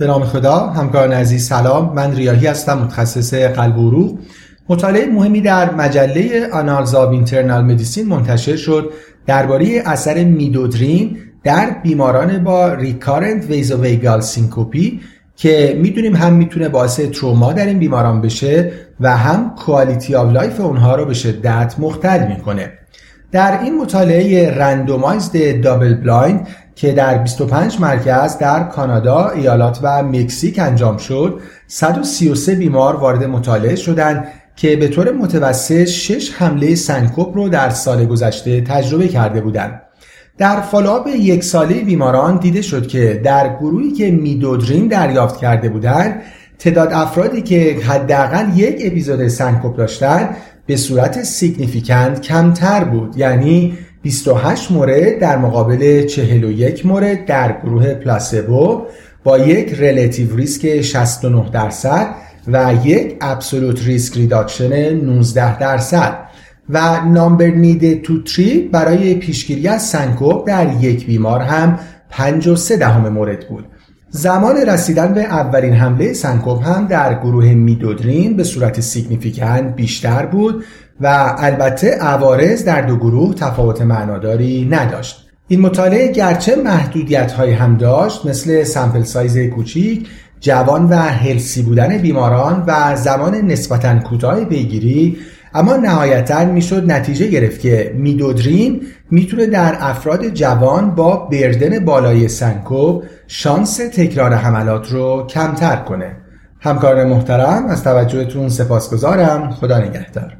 به نام خدا همکاران عزیز سلام. من ریاحی هستم متخصص قلب و عروق مطالعه مهمی در مجله Annals Internal Medicine منتشر شد درباره اثر میدودرین در بیماران با recurrent vasovagal syncope ی که می‌دونیم هم می‌تونه باعث تروما در این بیماران بشه و هم quality of life اونها رو به شدت مختل می‌کنه. در این مطالعه randomized double blind که در 25 مرکز در کانادا، ایالات و مکزیک انجام شد 133 بیمار وارد مطالعه شدند که به طور متوسط 6 حمله سنکوپ رو در سال گذشته تجربه کرده بودند. در follow-up یک ساله بیماران دیده شد که در گروهی که میدودرین دریافت کرده بودند تعداد افرادی که حداقل یک اپیزود سنکوپ داشتند به صورت significant کمتر بود یعنی 28 مورد در مقابل 41 مورد در گروه placebo با یک relative risk 69 درصد و یک absolute risk reduction 19 درصد و number needed to treat برای پیشگیری از سنکوپ در یک بیمار هم 53 دهم مورد بود. زمان رسیدن به اولین حمله سنکوپ هم در گروه میدودرین به صورت significant بیشتر بود و البته عوارض در دو گروه تفاوت معناداری نداشت. این مطالعه گرچه محدودیت های هم داشت مثل sample size کوچیک جوان و هلسی بودن بیماران و زمان نسبتا کوتاه پیگیری اما نهایتا می‌شد نتیجه گرفت که میدودرین می‌تونه در افراد جوان با بردن بالای سنکوب شانس تکرار حملات رو کمتر کنه. همکاران محترم از توجهتون سپاسگزارم. خدا نگهدار.